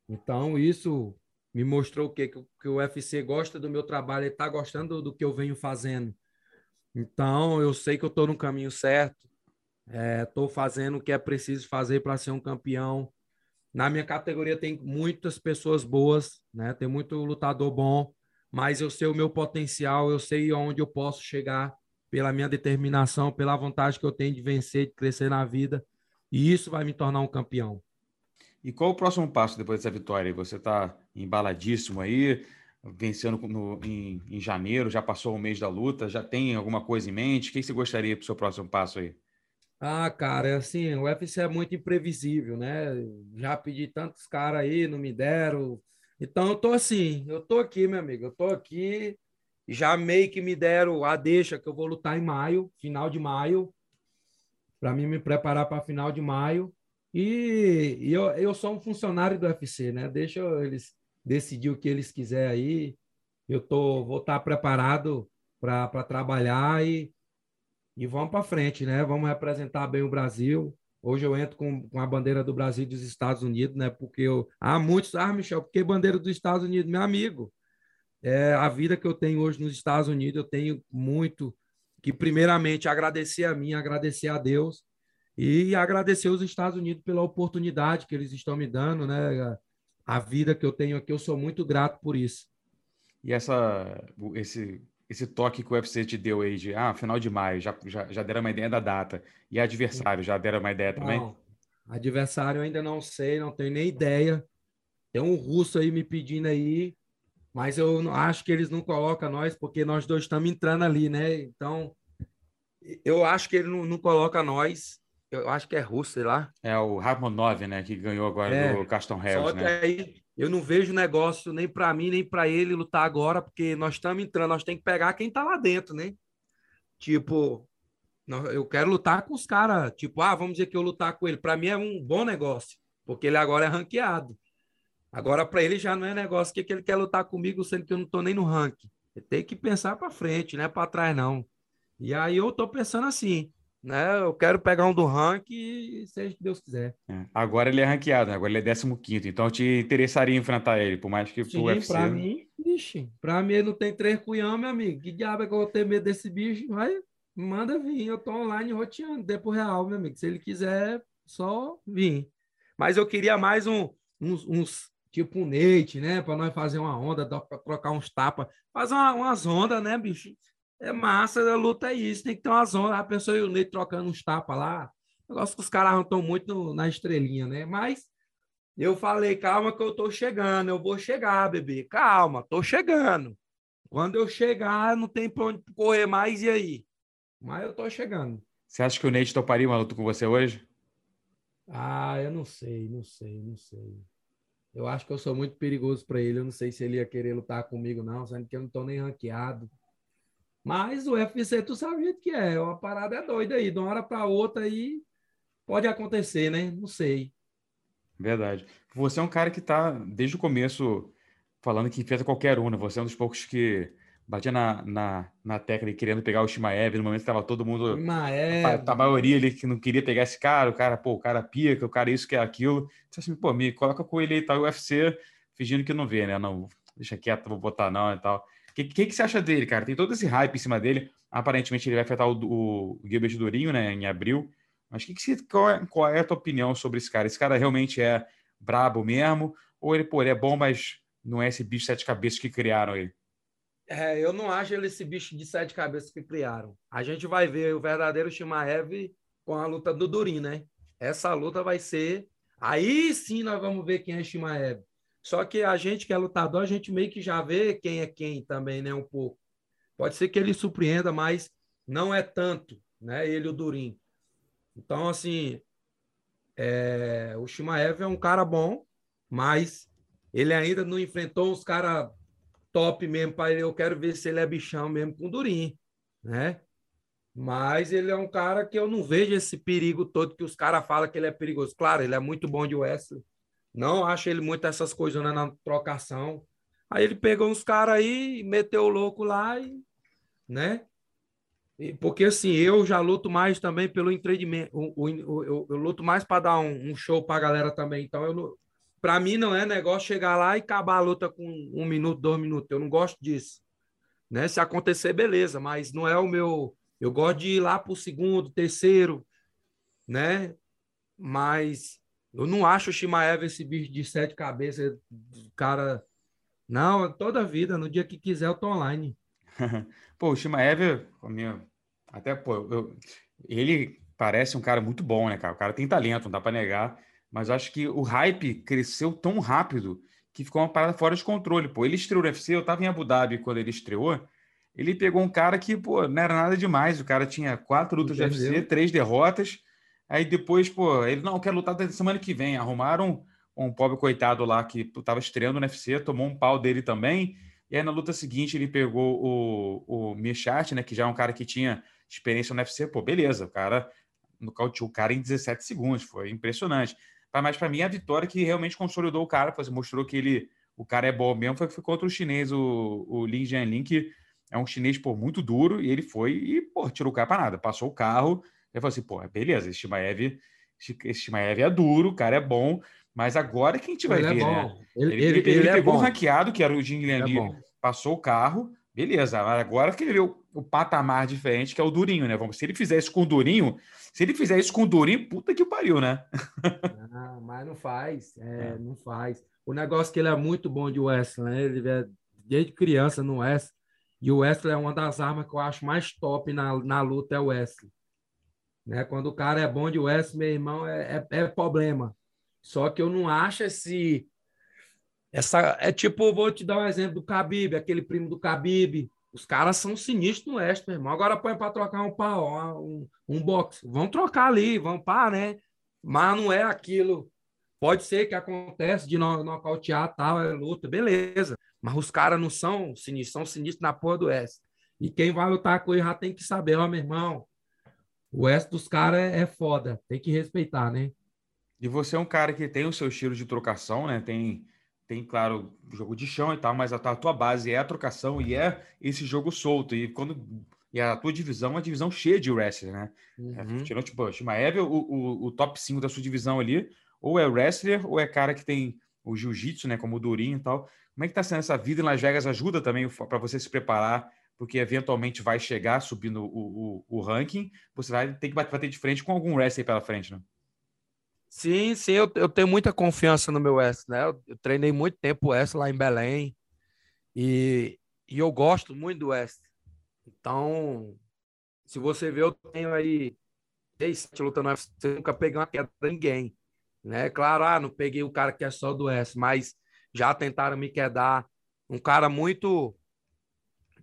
Então, isso me mostrou o quê? Que, que o UFC gosta do meu trabalho, ele está gostando do, do que eu venho fazendo. Então, eu sei que eu estou no caminho certo, estou é, fazendo o que é preciso fazer para ser um campeão. Na minha categoria tem muitas pessoas boas, né? Tem muito lutador bom mas eu sei o meu potencial, eu sei onde eu posso chegar pela minha determinação, pela vontade que eu tenho de vencer, de crescer na vida, e isso vai me tornar um campeão. E qual o próximo passo depois dessa vitória? Você está embaladíssimo aí, vencendo no, em, em, janeiro, já passou o mês da luta, já tem alguma coisa em mente? O que você gostaria para o seu próximo passo aí? Ah, cara, é assim, o UFC é muito imprevisível, né? Já pedi tantos caras aí, não me deram, então eu tô assim, eu tô aqui, meu amigo, eu tô aqui, já meio que me deram a deixa que eu vou lutar em maio, final de maio, para mim me preparar para final de maio. E, e, eu, eu sou um funcionário do UFC, né? Deixa eles decidir o que eles quiserem aí. Eu tô, vou estar tá preparado para trabalhar e, e vamos para frente, né? Vamos representar bem o Brasil. Hoje eu entro com, com a bandeira do Brasil e dos Estados Unidos, né? Porque eu. Há muitos. Ah, Michel, porque bandeira dos Estados Unidos? Meu amigo, é, a vida que eu tenho hoje nos Estados Unidos, eu tenho muito que, primeiramente, agradecer a mim, agradecer a Deus e agradecer os Estados Unidos pela oportunidade que eles estão me dando, né? A vida que eu tenho aqui, eu sou muito grato por isso. E essa, esse esse toque que o UFC te deu aí de ah, final de maio, já, já, já deram uma ideia da data. E adversário, já deram uma ideia também? Não, adversário eu ainda não sei, não tenho nem ideia. Tem um russo aí me pedindo aí, mas eu acho que eles não colocam nós, porque nós dois estamos entrando ali, né? Então, eu acho que ele não, não coloca nós. Eu acho que é russo, sei lá. É o Ramonov, né? Que ganhou agora é, do Caston Hells, né? Aí, eu não vejo negócio nem para mim, nem para ele lutar agora, porque nós estamos entrando, nós temos que pegar quem está lá dentro, né? Tipo, eu quero lutar com os caras, tipo, ah, vamos dizer que eu lutar com ele. Para mim é um bom negócio, porque ele agora é ranqueado. Agora, para ele já não é negócio que, ele quer lutar comigo, sendo que eu não estou nem no ranking. Ele tem que pensar para frente, não é para trás, não. E aí eu estou pensando assim: né? Eu quero pegar um do ranking e seja o que Deus quiser. É. Agora ele é ranqueado, agora ele é 15 então te interessaria enfrentar ele, por mais que Sim, pro UFC... pra mim, vixe, pra mim ele não tem três cunhão, meu amigo, que diabo é que eu vou ter medo desse bicho? Vai, manda vir, eu tô online roteando, tempo real, meu amigo, se ele quiser, só vir. Mas eu queria mais um, uns, uns tipo um Nate, né, para nós fazer uma onda, trocar uns tapas, fazer uma, umas ondas, né, bicho? É massa, a luta é isso, tem que ter uma zona. A pessoa e o Ney trocando uns tapas lá. Negócio que os caras não estão muito no, na estrelinha, né? Mas eu falei, calma que eu tô chegando, eu vou chegar, bebê. Calma, tô chegando. Quando eu chegar, não tem pra onde correr mais, e aí? Mas eu tô chegando. Você acha que o Nate toparia uma luta com você hoje? Ah, eu não sei, não sei, não sei. Eu acho que eu sou muito perigoso para ele. Eu não sei se ele ia querer lutar comigo, não, sendo que eu não tô nem ranqueado. Mas o UFC, tu sabe o jeito que é. A parada é doida aí. De uma hora para outra aí pode acontecer, né? Não sei. Verdade. Você é um cara que tá desde o começo falando que enfrenta qualquer um, né? Você é um dos poucos que batia na, na, na tecla e querendo pegar o Shimaev. No momento estava todo mundo. Shimaev. A, a, maioria ali que não queria pegar esse cara. O cara, pô, o cara pica, o cara isso, que é aquilo. Você assim, pô, me coloca com ele aí, tá? O UFC fingindo que não vê, né? Não, deixa quieto, vou botar não e tal que, que, que você acha dele, cara? Tem todo esse hype em cima dele. Aparentemente ele vai afetar o, o Gilbert Durinho, né, em abril. Mas que que você, qual, é, qual é a tua opinião sobre esse cara? Esse cara realmente é brabo mesmo? Ou ele, pô, ele é bom, mas não é esse bicho de sete cabeças que criaram ele? É, eu não acho ele esse bicho de sete cabeças que criaram. A gente vai ver o verdadeiro Shimaev com a luta do Durin, né? Essa luta vai ser. Aí sim nós vamos ver quem é Shimaev. Só que a gente que é lutador, a gente meio que já vê quem é quem também, né? Um pouco. Pode ser que ele surpreenda, mas não é tanto, né? Ele o Durim. Então, assim, é... o Shimaev é um cara bom, mas ele ainda não enfrentou uns caras top mesmo para ele. Eu quero ver se ele é bichão mesmo com o Durim, né? Mas ele é um cara que eu não vejo esse perigo todo que os caras falam que ele é perigoso. Claro, ele é muito bom de Wesley. Não acho ele muito essas coisas né, na trocação. Aí ele pegou uns caras aí, meteu o louco lá e, né? E, porque assim, eu já luto mais também pelo entretenimento. Eu, luto mais para dar um, um show para galera também. Então, eu para mim não é negócio chegar lá e acabar a luta com um minuto, dois minutos. Eu não gosto disso. Né? Se acontecer, beleza, mas não é o meu eu gosto de ir lá para o segundo, terceiro, né? Mas eu não acho o Shimaev esse bicho de sete cabeças, cara. Não, toda vida, no dia que quiser, eu tô online. pô, o Shimaev, até, pô, eu, ele parece um cara muito bom, né, cara? O cara tem talento, não dá para negar. Mas acho que o hype cresceu tão rápido que ficou uma parada fora de controle. Pô, ele estreou no UFC, eu tava em Abu Dhabi quando ele estreou. Ele pegou um cara que, pô, não era nada demais. O cara tinha quatro lutas Entendeu? de UFC, três derrotas. Aí depois, pô, ele não quer lutar até semana que vem. Arrumaram um, pobre coitado lá que estava estreando no UFC, tomou um pau dele também. E aí na luta seguinte ele pegou o, o Michat, né, que já é um cara que tinha experiência no UFC. Pô, beleza, o cara nocauteou o cara em 17 segundos, foi impressionante. Mas para mim a vitória que realmente consolidou o cara, mostrou que ele, o cara é bom mesmo, foi, foi contra o chinês, o, o Lin Jianlin, que é um chinês, pô, muito duro, e ele foi e, pô, tirou o cara para nada. Passou o carro, e falou assim, pô, beleza, esse Shimaev, esse Shimaev é duro, o cara é bom, mas agora que a gente vai ele é ver, é né? Ele, ele, ele, ele, é pegou um ranqueado, que era o Jing Lian Li, é passou o carro, beleza, agora que ele vê o, o, patamar diferente, que é o Durinho, né? Vamos, se ele fizer isso com o Durinho, se ele fizer isso com o Durinho, puta que pariu, né? não, mas não faz, é, é. não faz. O negócio é que ele é muito bom de Wrestling, né? Ele é desde criança no Wrestling, e o Wesley é uma das armas que eu acho mais top na, na luta, é o Wesley. Né? Quando o cara é bom de Wesley, meu irmão, é, é, é problema. Só que eu não acho esse... Essa, é tipo, vou te dar um exemplo do Khabib, aquele primo do Khabib. Os caras são sinistros no Oeste, meu irmão. Agora põe para trocar um pau, um, um boxe. Vão trocar ali, vão pá, né? Mas não é aquilo. Pode ser que acontece de nocautear tal, é luta, beleza. Mas os caras não são sinistros, são sinistros na porra do S. E quem vai lutar com ele já tem que saber, ó, meu irmão, o S dos caras é, é foda, tem que respeitar, né? E você é um cara que tem o seu estilo de trocação, né? Tem, tem claro, jogo de chão e tal, mas a, a tua base é a trocação e é esse jogo solto. E quando e a tua divisão é uma divisão cheia de wrestler, né? É, uhum. É, tirou, tipo, o Shimaev, o, o, o top 5 da sua divisão ali, ou é wrestler, ou é cara que tem o jiu-jitsu, né? Como o Durinho e tal. Como é que está sendo essa vida em Las Vegas? Ajuda também para você se preparar, porque eventualmente vai chegar subindo o, o, o ranking. Você vai ter que bater de frente com algum wrestler pela frente, né? Sim, sim, eu, eu tenho muita confiança no meu S, né? Eu, eu, treinei muito tempo S lá em Belém e, e eu gosto muito do S. Então, se você ver, eu tenho aí seis, sete lutas no UFC, nunca peguei uma queda de ninguém, né? Claro, ah, não peguei o cara que é só do S, mas já tentaram me quedar. Um cara muito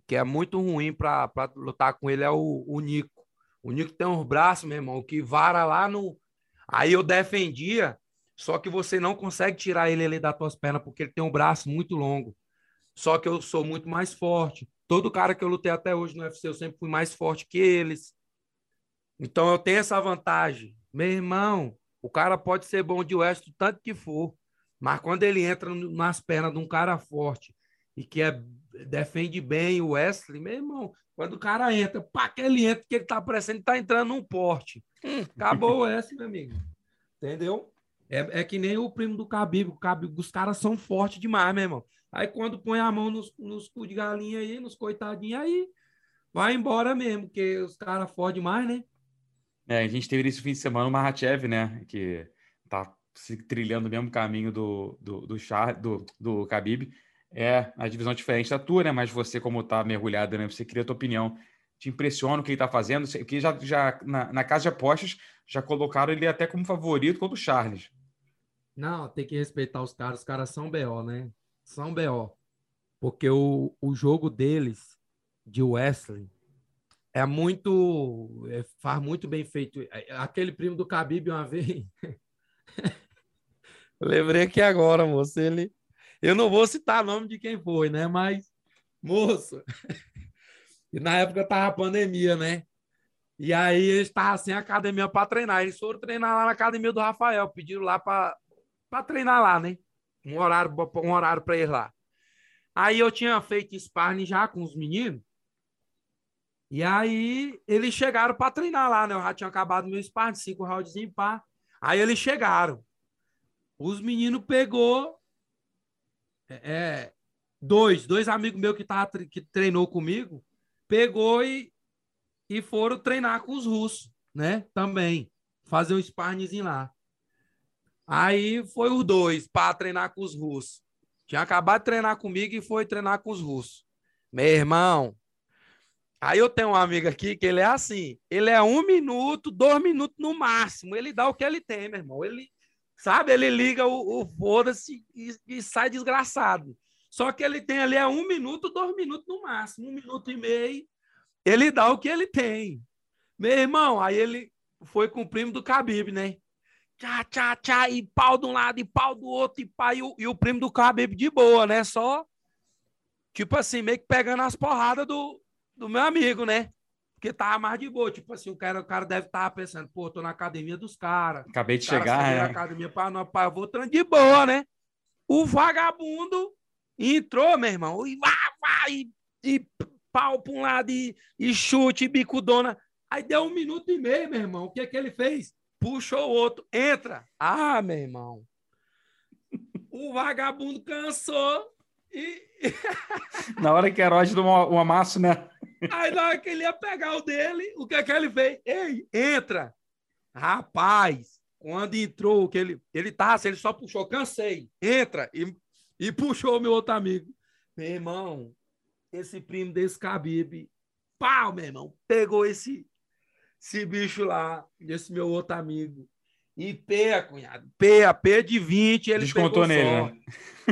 que é muito ruim para lutar com ele é o, o Nico. O Nico tem uns braços, meu irmão, que vara lá no. Aí eu defendia, só que você não consegue tirar ele ali das tuas pernas, porque ele tem um braço muito longo. Só que eu sou muito mais forte. Todo cara que eu lutei até hoje no UFC, eu sempre fui mais forte que eles. Então eu tenho essa vantagem. Meu irmão, o cara pode ser bom de oeste tanto que for. Mas quando ele entra nas pernas de um cara forte e que é, defende bem o Wesley, meu irmão, quando o cara entra, pá, que ele entra, que ele tá parecendo que tá entrando num porte. Hum, acabou o Wesley, meu amigo. Entendeu? É, é que nem o primo do Khabib, o Khabib, os caras são fortes demais, meu irmão. Aí quando põe a mão nos, nos cu de galinha aí, nos coitadinhos aí, vai embora mesmo, porque os caras fortes demais, né? É, a gente teve esse fim de semana o Mahachev, né? Que tá se trilhando o mesmo caminho do, do, do, Char, do, do Khabib. É a divisão diferente da tua, né? Mas você, como tá mergulhado, né? Você cria a tua opinião. Te impressiona o que ele tá fazendo. Que já, já na, na casa de apostas já colocaram ele até como favorito contra o Charles. Não, tem que respeitar os caras. Os caras são BO, né? São BO. Porque o, o jogo deles, de Wesley, é muito. É, faz muito bem feito. É, aquele primo do Khabib uma vez. Lembrei aqui agora, moço. Ele. Eu não vou citar o nome de quem foi, né? Mas, moço. e na época tava a pandemia, né? E aí eles estavam sem academia para treinar. Eles foram treinar lá na academia do Rafael, pediram lá para treinar lá, né? Um horário, um horário para ir lá. Aí eu tinha feito sparring já com os meninos. E aí eles chegaram para treinar lá, né? Eu já tinha acabado meu sparring, cinco rounds em pá. Aí eles chegaram. Os meninos pegou é, é, dois, dois amigos meus que, tava, que treinou comigo, pegou e, e foram treinar com os russos, né? Também. Fazer um sparringzinho lá. Aí foi os dois para treinar com os russos. Tinha acabado de treinar comigo e foi treinar com os russos. Meu irmão, Aí eu tenho um amigo aqui que ele é assim, ele é um minuto, dois minutos no máximo, ele dá o que ele tem, meu irmão. Ele, sabe, ele liga o, o foda-se e, e, sai desgraçado. Só que ele tem ali é um minuto, dois minutos no máximo, um minuto e meio, ele dá o que ele tem. Meu irmão, aí ele foi com o primo do Khabib, né? Tchá, tchá, tchá, e pau de um lado e pau do outro, e, pá, e, o, e o primo do Khabib de boa, né? Só, tipo assim, meio que pegando as porradas do, do meu amigo, né? Porque tava mais de boa. Tipo assim, o cara, o cara deve estar pensando, pô, tô na academia dos caras. Acabei de chegar, é. Na academia, não, pá, eu vou de boa, né? O vagabundo entrou, meu irmão, e vá, vá, e, e pau pra um lado, e, e chute, e bicudona. Aí deu um minuto e meio, meu irmão. O que é que ele fez? Puxou o outro. Entra. Ah, meu irmão. O vagabundo cansou e. Na hora que Herói deu um amasso, né? Aí na hora que ele ia pegar o dele, o que é que ele fez? Ei, entra! Rapaz, quando entrou, que ele, ele tá, ele só puxou, cansei, entra, e, e puxou meu outro amigo. Meu irmão, esse primo desse Khabib, pau, meu irmão, pegou esse, esse bicho lá, esse meu outro amigo, e P, cunhado, P, a P de 20, ele Descontou nele, né?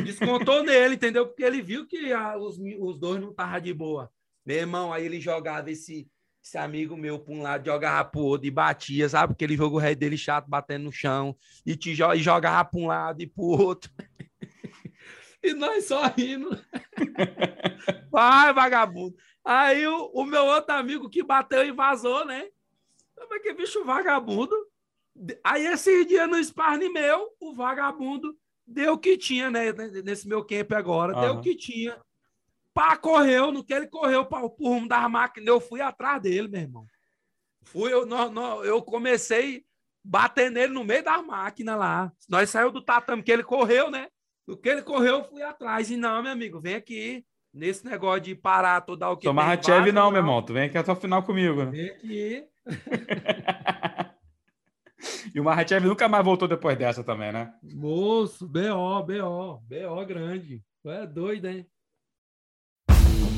Descontou nele, entendeu? Porque ele viu que a, os, os dois não estavam de boa. Meu irmão, aí ele jogava esse, esse amigo meu para um lado, jogava pro outro e batia, sabe? Aquele jogo rei dele chato, batendo no chão, e, te, e jogava para um lado e pro outro. e nós só rindo. Vai, vagabundo. Aí o, o, meu outro amigo que bateu e vazou, né? Mas que bicho vagabundo. Aí esse dia no sparring meu, o vagabundo deu o que tinha, né? Nesse meu camp agora, uhum. deu o que tinha. Pá, correu, no que ele correu para o rumo das máquinas, eu fui atrás dele, meu irmão. Fui, eu, não, não, eu comecei bater nele no meio das máquinas lá. Nós saiu do tatame, que ele correu, né? No que ele correu, eu fui atrás. E não, meu amigo, vem aqui. Nesse negócio de parar, tu dar o que. Tomar Tchev não, não, meu irmão. Tu vem aqui até o final comigo, né? Vem aqui. e o Mahachev nunca mais voltou depois dessa também, né? Moço, BO, BO, BO grande. Tu é doido, hein?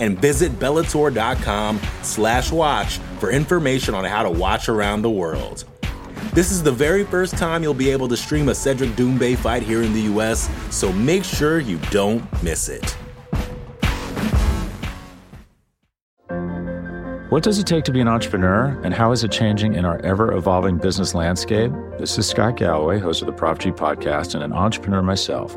and visit Bellator.com slash watch for information on how to watch around the world. This is the very first time you'll be able to stream a Cedric Doumbé fight here in the US, so make sure you don't miss it. What does it take to be an entrepreneur, and how is it changing in our ever evolving business landscape? This is Scott Galloway, host of the Prop G podcast, and an entrepreneur myself.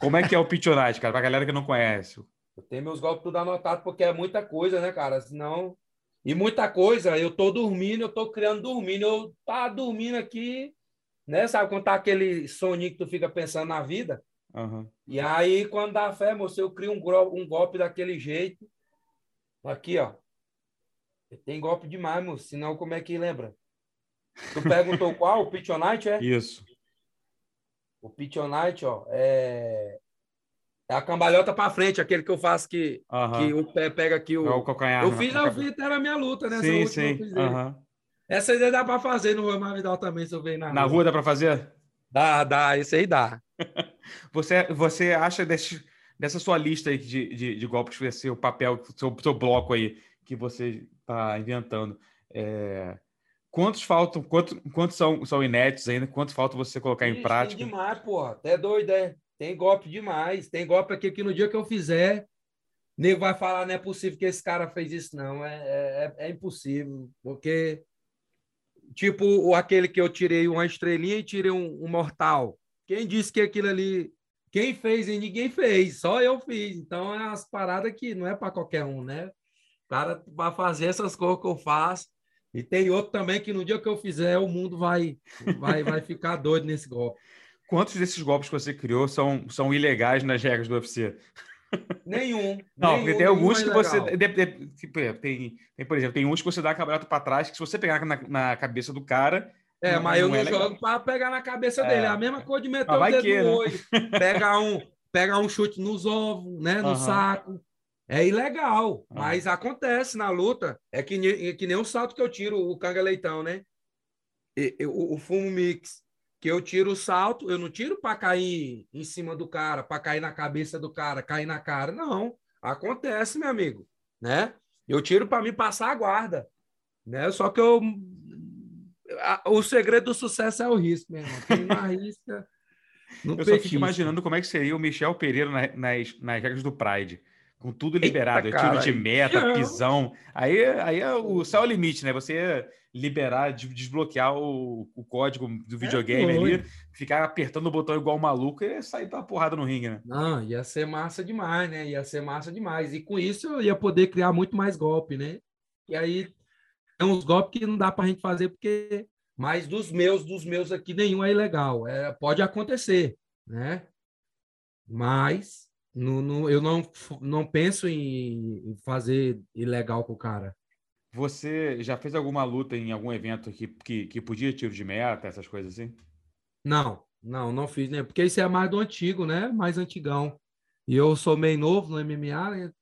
Como é que é o Pitonite, cara? Pra galera que não conhece. Eu tenho meus golpes tudo anotado porque é muita coisa, né, cara? Senão. E muita coisa, eu tô dormindo, eu tô criando dormindo. Eu tá dormindo aqui, né? Sabe quando tá aquele soninho que tu fica pensando na vida? Aham. E aí, quando dá fé, moço, eu crio um, um golpe daquele jeito. Aqui, ó. Tem golpe demais, moço. Senão, como é que lembra? Tu perguntou qual? O Pitonite, é? Isso. O Pitonite, ó, é... é a cambalhota para frente, aquele que eu faço que, Aham. que o pé pega aqui o. É o calcanhar. eu né? fiz, eu fiz na minha luta, né? Sim, sim. dele. Aham. Essa aí dá para fazer no Rui Mavidal também, se eu ver na, Na rua dá pra fazer? Dá, dá, isso aí dá. Você, você acha desse, dessa sua lista aí de, de, de golpes que vai ser o papel, seu, seu bloco aí que você está inventando? é, quantos faltam? Quantos, quantos são, são inéditos ainda? Quantos falta você colocar em Ixi, prática? Tem demais, porra. Até doido, é. Tem golpe demais. Tem golpe aqui que no dia que eu fizer, nego vai falar, não é possível que esse cara fez isso, não. É, é, é impossível. Porque, tipo, o- aquele que eu tirei uma estrelinha e tirei um, um mortal. Quem disse que aquilo ali. Quem fez e ninguém fez, só eu fiz. Então é umas paradas que não é para qualquer um, né? O cara vai fazer essas coisas que eu faço. E tem outro também que no dia que eu fizer, o mundo vai, vai, vai ficar doido nesse golpe. Quantos desses golpes que você criou são, são ilegais nas regras do UFC? Nenhum. Não, nenhum, porque tem alguns que é você. legal. de- de- tipo, é, tem, tem, por exemplo, tem uns que você dá a cambalhota para trás, que se você pegar na, na cabeça do cara. É, não- mas eu não não é jogo para pegar na cabeça É. dele. É a mesma coisa de meter Mas o dedo que, no né? olho, pegar um, pegar um chute nos ovos, né? No saco. É ilegal, Ah. mas acontece na luta. É que, é que nem o salto que eu tiro, o canga leitão, né? E- e- o, fumo mix. Que eu tiro o salto, eu não tiro para cair em cima do cara, para cair na cabeça do cara, cair na cara. Não. Acontece, meu amigo, né? Eu tiro para me passar a guarda, né? Só que eu o segredo do sucesso é o risco, meu irmão. Quem não arrisca, não Eu só fico imaginando como é que seria o Michel Pereira na- nas, nas regras do Pride. Com tudo liberado, Eita, tiro cara, de meta, pisão. Aí, aí é o céu é o limite, né? Você liberar, de- desbloquear o, o código do videogame ali, doido. ficar apertando o botão igual um maluco e sair pra porrada no ringue, né? Não, ia ser massa demais, né? Ia ser massa demais. E com isso eu ia poder criar muito mais golpe, né? E aí tem uns golpes que não dá pra gente fazer porque mas dos meus, dos meus aqui nenhum é ilegal. É, pode acontecer, né? Mas no, no- eu não, não penso em, fazer ilegal com o cara. Você já fez alguma luta em algum evento que, que, que podia tiro de meta, essas coisas assim? Não, não, não fiz, né? Porque isso é mais do antigo, né? Mais antigão. E eu sou meio novo no MMA, né?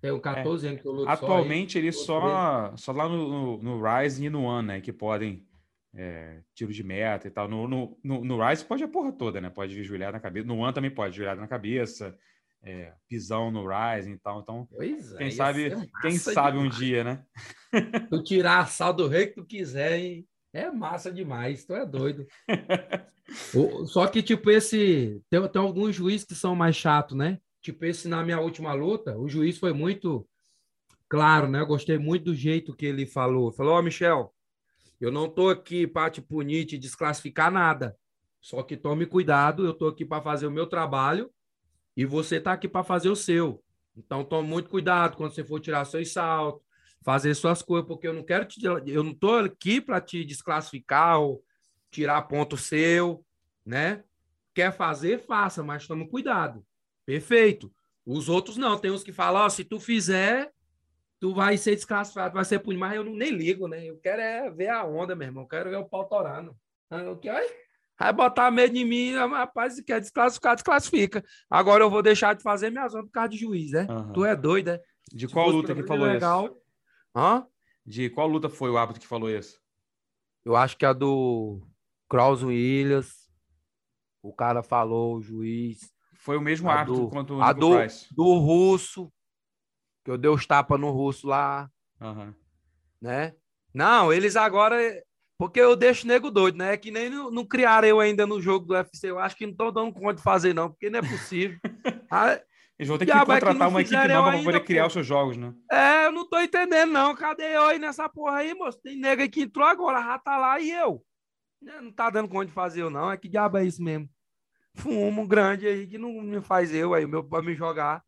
Tenho 14 é. anos que eu luto Atualmente só ele só, só lá no, no, no Rise e no One, né? Que podem é, tiro de meta e tal. No, no, no, no, Rise pode a porra toda, né? Pode vir joelhada na cabeça. No One também pode, joelhada na cabeça, é, pisão no Rise e tal. Então, é, quem sabe, quem sabe um dia, né? tu tirar a sal do rei que tu quiser, hein? É massa demais, tu é doido. Só que, tipo, esse. Tem, tem alguns juízes que são mais chatos, né? Tipo, esse na minha última luta, o juiz foi muito claro, né? Eu gostei muito do jeito que ele falou. Falou, ó, oh, Michel, eu não estou aqui para te punir, te desclassificar nada. Só que tome cuidado, eu estou aqui para fazer o meu trabalho e você está aqui para fazer o seu. Então tome muito cuidado quando você for tirar seus saltos, fazer suas coisas, porque eu não quero te, eu não estou aqui para te desclassificar ou tirar ponto seu, né? Quer fazer, faça, mas tome cuidado. Perfeito. Os outros não, tem uns que falam, oh, se tu fizer, tu vai ser desclassificado, vai ser punido, mas eu não, nem ligo, né? Eu quero é ver a onda, meu irmão. Eu quero ver o pau torando. Eu quero... Vai botar medo em mim, rapaz, se quer desclassificar, desclassifica. Agora eu vou deixar de fazer minha zona por causa de juiz, né? Uhum. Tu é doido, né? De qual luta que falou legal... isso? Hã? De qual luta foi o árbitro que falou isso? Eu acho que é a do Kraus Williams. O cara falou, o juiz. Foi o mesmo árbitro do, quanto o a do, do russo que eu dei os tapas no russo lá, uhum. né? Não, eles agora. Porque eu deixo nego doido, né? É que nem não, não criaram eu ainda no jogo do UFC. Eu acho que não estão dando conta de fazer, não, porque não é possível. ah, eles vão ter que contratar uma equipe nova para poder criar pô. os seus jogos, né? É, eu não tô entendendo, não. Cadê eu aí nessa porra aí, moço? Tem nega que entrou agora, já tá lá e eu. Não tá dando conta de fazer eu, não. É que diabo é isso mesmo? Fumo grande aí que não me faz eu aí, meu, pra me jogar.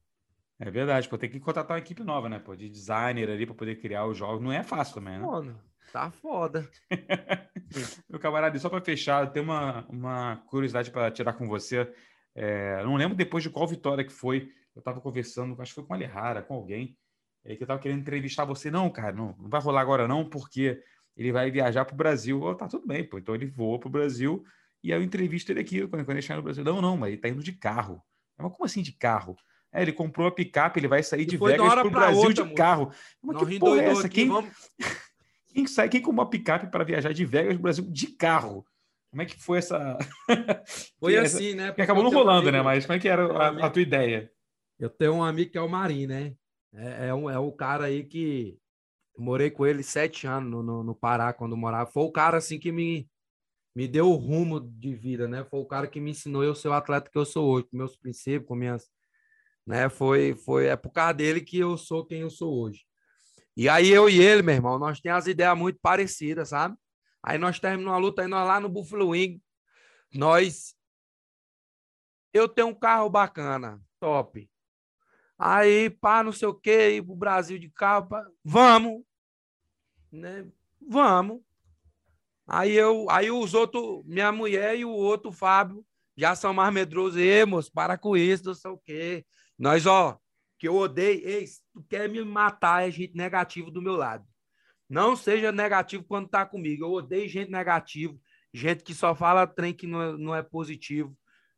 É verdade, pô, tem que contratar uma equipe nova, né? Pô, de designer ali para poder criar os jogos. Não é fácil também, né? Mano, tá foda. Meu camarada, só para fechar, tem uma, uma curiosidade para tirar com você. É, não lembro depois de qual vitória que foi. Eu tava conversando, acho que foi com a Alejara, com alguém, é, que eu tava querendo entrevistar você. Não, cara, não, não vai rolar agora não, porque ele vai viajar pro Brasil. Oh, tá tudo bem, pô. Então ele voa pro Brasil e aí eu entrevisto ele aqui quando, quando ele chegar no Brasil. Não, não, mas ele tá indo de carro. Mas como assim de carro? É, ele comprou a picape, ele vai sair e de Vegas para o Brasil outra, de carro. Mas que porra é essa? Quem, vamos... quem sai, quem comprou uma picape para viajar de Vegas para o Brasil de carro? Como é que foi essa. Foi essa... assim, né? Porque acabou não rolando, né? Mas como é que era a, a, tua ideia? Eu tenho um amigo que é o Marim, né? É, é, um, é o cara aí que morei com ele sete anos no, no, no, Pará, quando morava. Foi o cara assim que me, me deu o rumo de vida, né? Foi o cara que me ensinou eu ser o atleta que eu sou hoje, com meus princípios, com minhas né? Foi, foi é por causa dele que eu sou quem eu sou hoje. E aí eu e ele, meu irmão, nós temos as ideias muito parecidas, sabe? Aí nós terminamos a luta aí nós lá no Buffalo Wing, nós eu tenho um carro bacana, top. Aí, pá, não sei o quê, ir pro Brasil de carro, pá, vamos, né? Vamos. Aí eu, aí os outros, minha mulher e o outro Fábio já são mais medrosos, e moço, para com isso, não sei o quê. Nós, ó, que eu odeio, ei, tu quer me matar, é gente negativo do meu lado. Não seja negativo quando tá comigo. Eu odeio gente negativo, gente que só fala trem que não é, não é positivo.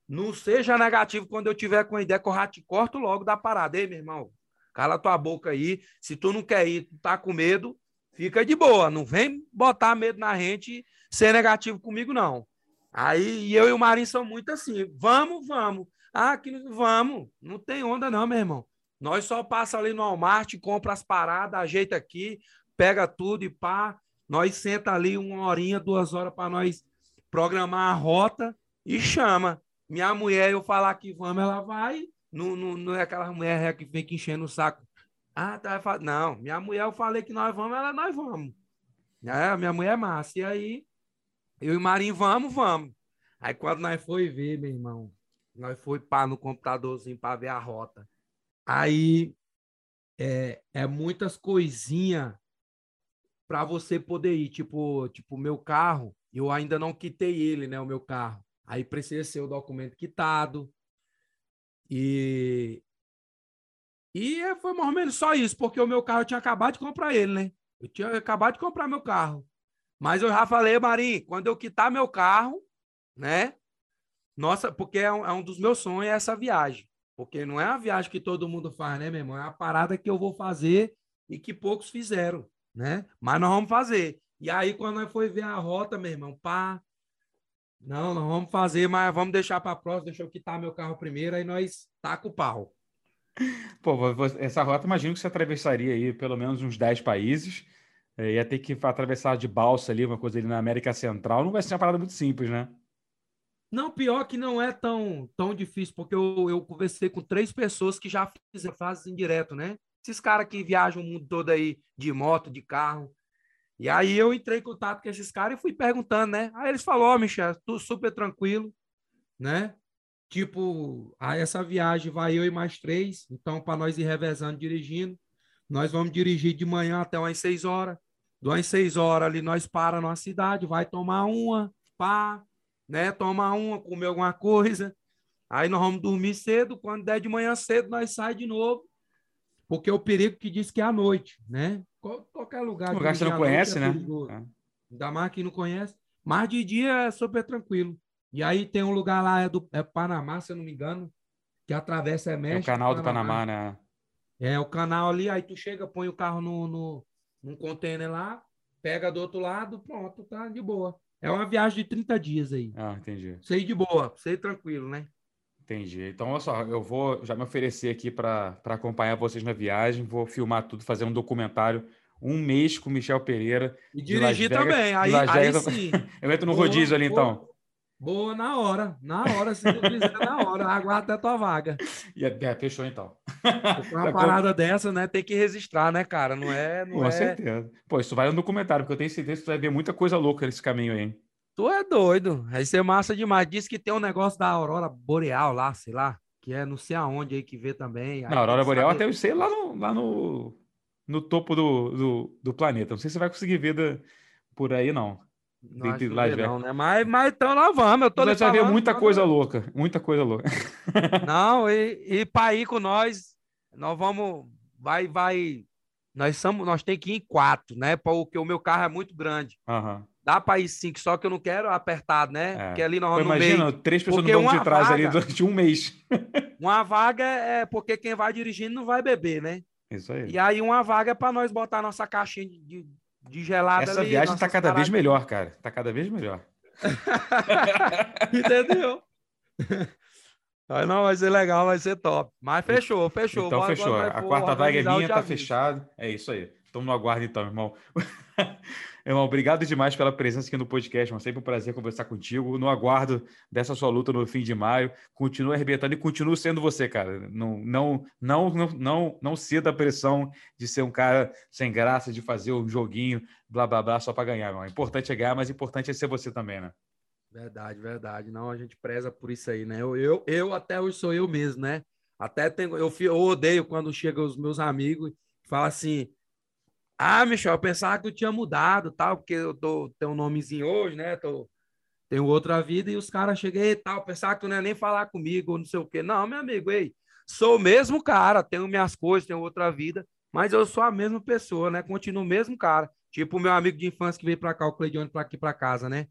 Não seja negativo quando eu tiver com a ideia que eu já te corto logo da parada. Ei, meu irmão, cala tua boca aí. Se tu não quer ir, tu tá com medo, fica de boa. Não vem botar medo na gente ser negativo comigo, não. Aí eu e o Marinho são muito assim. Vamos, vamos. Ah, que vamos, não tem onda não, meu irmão. Nós só passa ali no Walmart, compra as paradas, ajeita aqui, pega tudo e pá. Nós senta ali uma horinha, duas horas para nós programar a rota e chama. Minha mulher, eu falar que vamos, ela vai. Não, não, não é aquela mulher que vem que enchendo o saco. Ah, tá. Não, minha mulher, eu falei que nós vamos, ela, nós vamos. É, minha mulher é massa. E aí, eu e Marinho, vamos, vamos. Aí quando nós foi ver, meu irmão, nós foi para no computadorzinho para ver a rota. Aí é, é muitas coisinhas para você poder ir. Tipo, tipo, meu carro, eu ainda não quitei ele, né? O meu carro. Aí precisa ser o documento quitado. E. E é, foi mais ou menos só isso, porque o meu carro eu tinha acabado de comprar ele, né? Eu tinha acabado de comprar meu carro. Mas eu já falei, Marim, quando eu quitar meu carro, né? Nossa, porque é um, é um dos meus sonhos essa viagem. Porque não é a viagem que todo mundo faz, né, meu irmão? É a parada que eu vou fazer e que poucos fizeram, né? Mas nós vamos fazer. E aí, quando nós foi ver a rota, meu irmão, pá, não, não vamos fazer, mas vamos deixar para próxima, deixa eu quitar meu carro primeiro, aí nós taca o pau. Pô, essa rota, imagino que você atravessaria aí pelo menos uns 10 países. É, ia ter que atravessar de balsa ali, uma coisa ali na América Central. Não vai ser uma parada muito simples, né? Não, pior que não é tão, tão difícil, porque eu, eu conversei com três pessoas que já fizeram, fazem direto, né? Esses caras que viajam o mundo todo aí de moto, de carro. E aí eu entrei em contato com esses caras e fui perguntando, né? Aí eles falaram, oh, Michel, tu super tranquilo, né? Tipo, aí essa viagem vai eu e mais três, então para nós ir revezando dirigindo, nós vamos dirigir de manhã até umas seis horas, duas seis horas ali nós para numa cidade, vai tomar uma, pá, né? Tomar uma, comer alguma coisa. Aí nós vamos dormir cedo, quando der de manhã cedo nós sai de novo, porque é o perigo que diz que é à noite, né? Qualquer lugar. Lugar que você não conhece, é né? É. Ainda mais que não conhece. Mas de dia é super tranquilo. E aí tem um lugar lá, é do é Panamá, se eu não me engano, que atravessa é México. É o canal do Panamá, né? É, o canal ali, aí tu chega, põe o carro no, no, num container lá, pega do outro lado, pronto, tá de boa. É uma viagem de 30 dias aí. Ah, entendi. Sei de boa, sei tranquilo, né? Entendi. Então, olha só, eu vou já me oferecer aqui para acompanhar vocês na viagem, vou filmar tudo, fazer um documentário, um mês com o Michel Pereira. E dirigir também, aí, aí sim. Eu entro no rodízio ali, então. Boa, na hora, na hora, se tu quiser, na hora, aguarda até a tua vaga. E, é, fechou então. Uma parada dessa, né, tem que registrar, né, cara? Não é... Não com é... certeza. Pô, isso vai no documentário, porque eu tenho certeza que tu vai ver muita coisa louca nesse caminho aí, hein? Tu é doido. Vai ser massa demais. Diz que tem um negócio da aurora boreal lá, sei lá, que é não sei aonde aí que vê também. Na aurora boreal até eu sei lá no, lá no, no topo do, do, do planeta. Não sei se você vai conseguir ver da, por aí, não. Não, acho lá não, né? Mas, mas então nós vamos. Eu tô vai ver muita coisa louca. Muita coisa louca. Não, e, e para ir com nós, nós vamos. Vai, vai. Nós, somos, nós tem que ir em quatro, né? Porque o meu carro é muito grande. Uhum. Dá para ir cinco, só que eu não quero apertado, né? É. Porque ali nós vamos imagina, meio... três pessoas porque no banco de trás vaga, ali durante um mês. uma vaga é porque quem vai dirigindo não vai beber, né? Isso aí. E aí uma vaga é para nós botar nossa caixinha de, de gelada Essa ali, viagem tá cada vez melhor, cara. Tá cada vez melhor. Entendeu? Aí não, vai ser legal, vai ser top. Mas fechou, fechou. Então Bora, fechou. A quarta vaga é minha, tá fechado. É isso aí. Estamos no aguardo então, irmão. Irmão, obrigado demais pela presença aqui no podcast, irmão. Sempre um prazer conversar contigo. No aguardo dessa sua luta no fim de maio. Continua arrebentando e continua sendo você, cara. Não, não, não, não, não, não ceda a pressão de ser um cara sem graça, de fazer um joguinho, blá, blá, blá, só para ganhar, irmão. Importante é ganhar, mas importante é ser você também, né? Verdade, verdade. Não, a gente preza por isso aí, né? Eu, eu, eu até hoje sou eu mesmo, né? Até tenho, eu, eu odeio quando chegam os meus amigos e falam assim ah, Michel, eu pensava que tu tinha mudado, tal, porque eu tô, tenho um nomezinho hoje, né? Tô, tenho outra vida, e os caras cheguei e tal, pensava que tu não ia nem falar comigo, não sei o quê. Não, meu amigo, ei, sou o mesmo cara, tenho minhas coisas, tenho outra vida, mas eu sou a mesma pessoa, né? Continuo o mesmo cara. Tipo o meu amigo de infância que veio para cá, o Cleidione, para aqui para casa, né?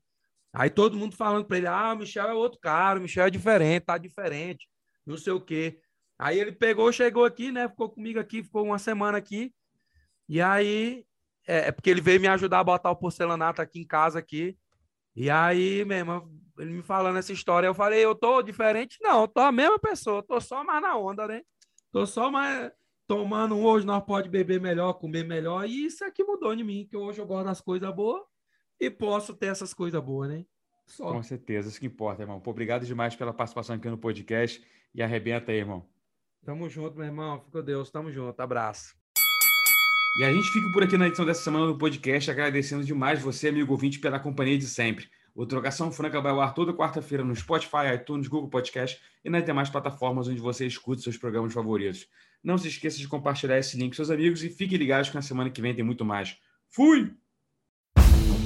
Aí todo mundo falando para ele: ah, o Michel é outro cara, o Michel é diferente, tá diferente, não sei o quê. Aí ele pegou, chegou aqui, né? Ficou comigo aqui, ficou uma semana aqui. E aí, é, é, porque ele veio me ajudar a botar o porcelanato aqui em casa aqui. E aí, mesmo, ele me falando essa história, eu falei, eu tô diferente? Não, eu tô a mesma pessoa, tô só mais na onda, né? Tô só mais tomando um, hoje nós pode beber melhor, comer melhor, e isso aqui mudou em mim, que hoje eu gosto das coisas boas e posso ter essas coisas boas, né? Só. Com certeza, isso que importa, irmão. Pô, obrigado demais pela participação aqui no podcast e arrebenta aí, irmão. Tamo junto, meu irmão. Fica Deus, tamo junto. Abraço. E a gente fica por aqui na edição dessa semana do podcast, agradecendo demais você, amigo ouvinte, pela companhia de sempre. O Trocação Franca vai ao ar toda quarta-feira no Spotify, iTunes, Google Podcast e nas demais plataformas onde você escuta seus programas favoritos. Não se esqueça de compartilhar esse link com seus amigos e fiquem ligados que na semana que vem tem muito mais. Fui!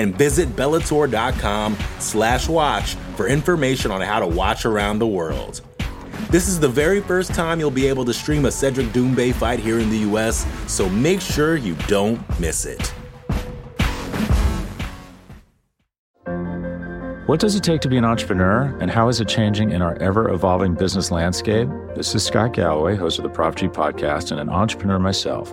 And visit Bellator.com slash watch for information on how to watch around the world. This is the very first time you'll be able to stream a Cedric Doumbé fight here in the US, so make sure you don't miss it. What does it take to be an entrepreneur, and how is it changing in our ever evolving business landscape? This is Scott Galloway, host of the Prop G podcast, and an entrepreneur myself.